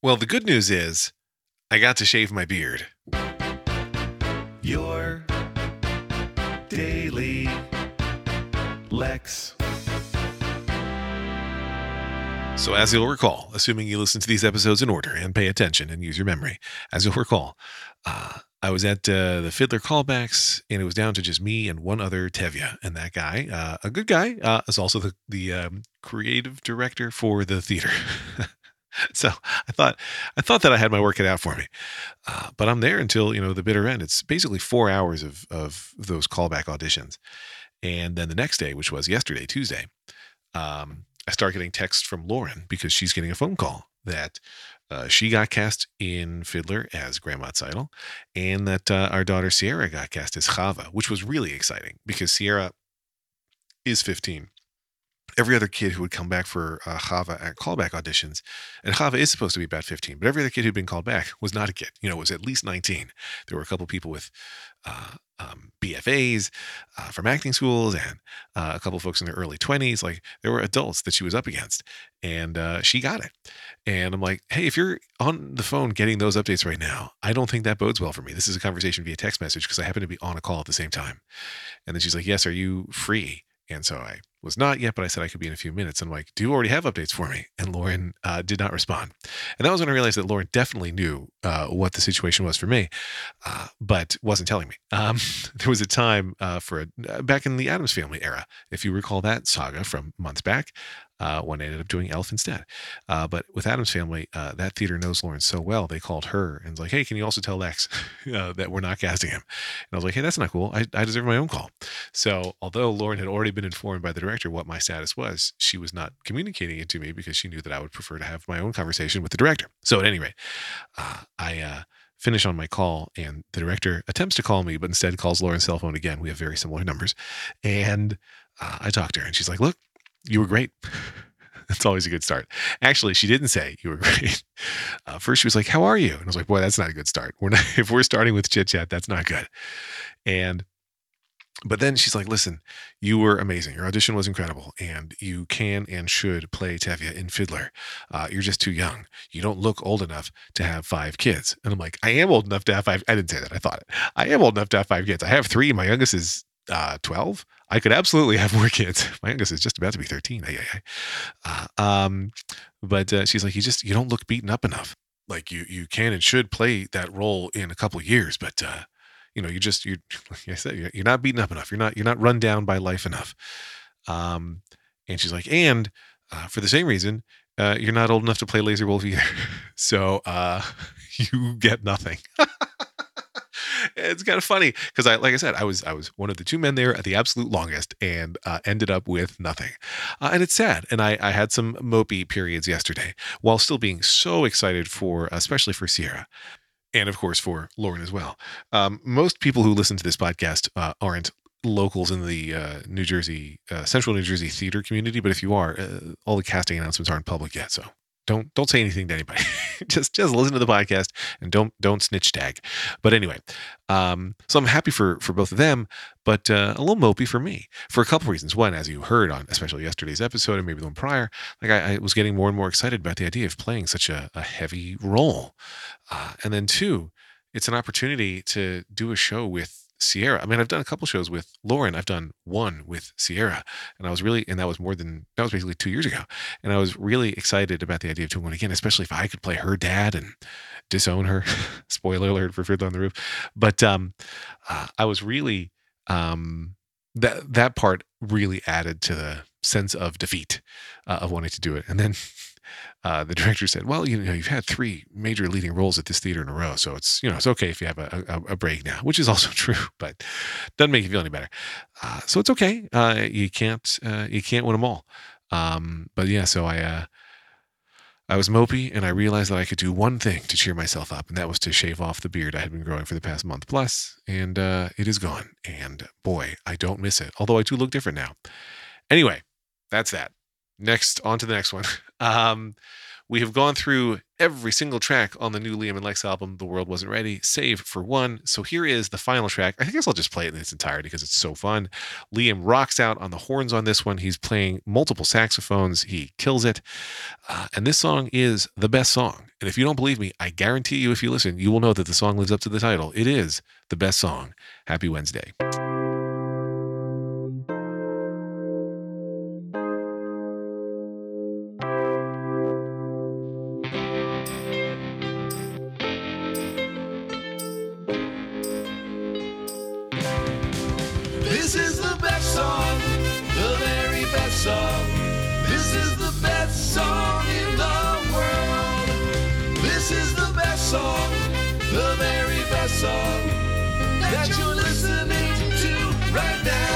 Well, the good news is I got to shave my beard. Your daily Lex. So, as you'll recall, assuming you listen to these episodes in order and pay attention and use your memory, as you'll recall, uh, I was at uh, the Fiddler callbacks, and it was down to just me and one other Tevye, and that guy, uh, a good guy, uh, is also the the um, creative director for the theater. so I thought I thought that I had my work cut out for me, uh, but I'm there until you know the bitter end. It's basically four hours of of those callback auditions, and then the next day, which was yesterday, Tuesday, um, I start getting texts from Lauren because she's getting a phone call that uh, she got cast in Fiddler as Grandma Tzeitel, and that uh, our daughter Sierra got cast as Chava, which was really exciting because Sierra is 15. Every other kid who would come back for uh, Chava at callback auditions, and Chava is supposed to be about 15, but every other kid who'd been called back was not a kid. You know, was at least 19. There were a couple people with uh, um, BFAs uh, from acting schools and uh, a couple folks in their early 20s. Like there were adults that she was up against, and uh, she got it. And I'm like, hey, if you're on the phone getting those updates right now, I don't think that bodes well for me. This is a conversation via text message because I happen to be on a call at the same time. And then she's like, yes, are you free? And so I was not yet, but I said I could be in a few minutes. And I'm like, do you already have updates for me? And Lauren uh, did not respond. And that was when I realized that Lauren definitely knew uh, what the situation was for me, uh, but wasn't telling me. Um, there was a time uh, for a, back in the Addams Family era, if you recall that saga from months back, uh, ended up doing Elf instead. Uh, but with Addams Family, uh, that theater knows Lauren so well, they called her and was like, hey, can you also tell Lex uh, that we're not casting him? And I was like, hey, that's not cool. I, I deserve my own call. So although Lauren had already been informed by the director what my status was, she was not communicating it to me because she knew that I would prefer to have my own conversation with the director. So at any rate, uh, I uh, finish on my call and the director attempts to call me but instead calls lauren's cell phone again we have very similar numbers and uh, i talked to her and she's like look you were great that's always a good start actually she didn't say you were great uh, first she was like how are you and i was like boy that's not a good start we're not if we're starting with chit chat that's not good and but then she's like, listen, you were amazing. Your audition was incredible, and you can and should play Tevye in Fiddler. Uh, you're just too young. You don't look old enough to have five kids. And I'm like, I am old enough to have five. I didn't say that. I thought it. I am old enough to have five kids. I have three. My youngest is uh, 12. I could absolutely have more kids. My youngest is just about to be 13. Ay, ay, ay. Uh, um, but uh, she's like, you just, you don't look beaten up enough. Like you, you can and should play that role in a couple years, but, uh, you know, you just you like I said, you're not beaten up enough. You're not you're not run down by life enough. Um, and she's like, and uh, for the same reason, uh, you're not old enough to play Lazar Wolf either. so uh, you get nothing. It's kind of funny because I, like I said, I was I was one of the two men there at the absolute longest and uh, ended up with nothing, uh, and it's sad. And I, I had some mopey periods yesterday while still being so excited for, especially for Sierra and of course for Lauren as well. Um, most people who listen to this podcast uh, aren't locals in the uh, New Jersey, uh, Central New Jersey theater community, but if you are, uh, all the casting announcements aren't public yet, so don't don't say anything to anybody. just just listen to the podcast and don't don't snitch tag. But anyway, um, so I'm happy for for both of them, but uh, a little mopey for me for a couple reasons. One, as you heard on especially yesterday's episode and maybe the one prior, like I, I was getting more and more excited about the idea of playing such a, a heavy role, uh, and then two, it's an opportunity to do a show with Sierra. I mean, I've done a couple shows with Lauren. I've done one with Sierra, and I was really, and that was more than that was basically two years ago. And I was really excited about the idea of doing one again, especially if I could play her dad and disown her. Spoiler alert for Fiddler on the Roof. But um, uh, I was really um, that that part really added to the sense of defeat uh, of wanting to do it. And then uh, the director said, "Well, you know, you've had three major leading roles at this theater in a row, so it's you know it's okay if you have a, a, a break now," which is also true, but doesn't make you feel any better. Uh, so it's okay. Uh, you can't uh, you can't win them all. Um, but yeah, so I uh, I was mopey, and I realized that I could do one thing to cheer myself up, and that was to shave off the beard I had been growing for the past month plus, and uh, it is gone. And boy, I don't miss it. Although I do look different now. Anyway, that's that. Next, on to the next one. Um, We have gone through every single track on the new Liam and Lex album, The World Wasn't Ready, save for one. So here is the final track. I guess I'll just play it in its entirety because it's so fun. Liam rocks out on the horns on this one. He's playing multiple saxophones, he kills it. Uh, and this song is the best song. And if you don't believe me, I guarantee you, if you listen, you will know that the song lives up to the title. It is the best song. Happy Wednesday. Song, the very best song. This is the best song in the world. This is the best song, the very best song that you're listening to right now.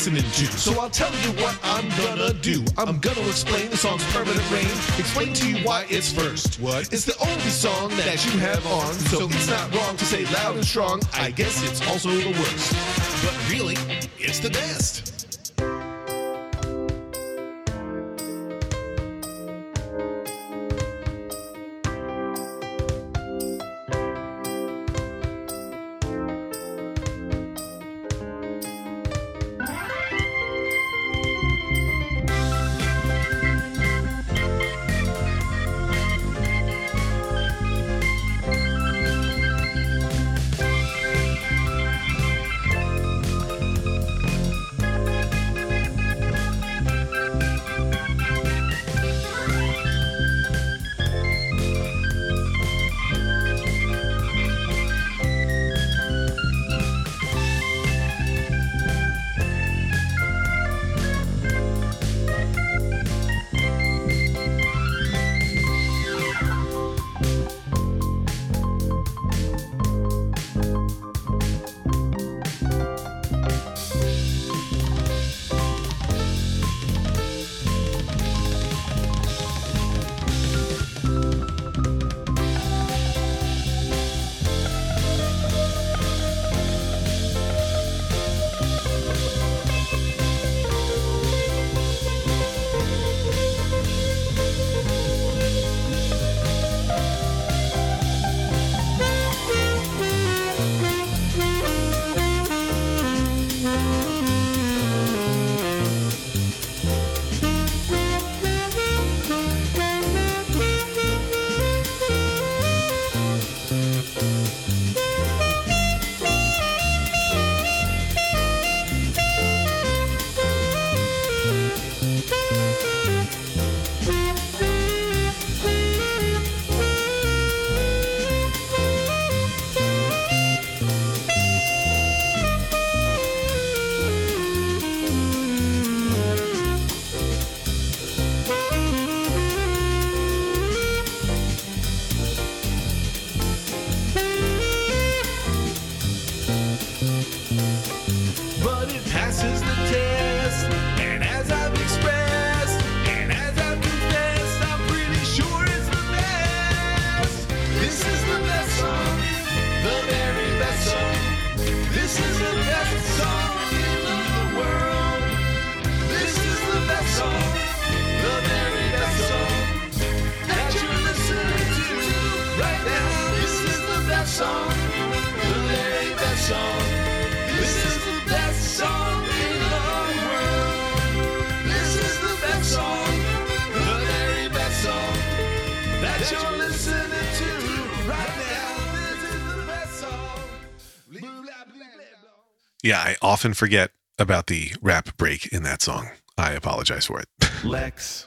Listening to. So I'll tell you what I'm gonna do. I'm gonna explain the song's permanent reign. Explain to you why it's first. What? It's the only song that you have on. So it's not wrong to say loud and strong. I guess it's also the worst. But really, it's the best. Yeah, I often forget about the rap break in that song. I apologize for it. Lex.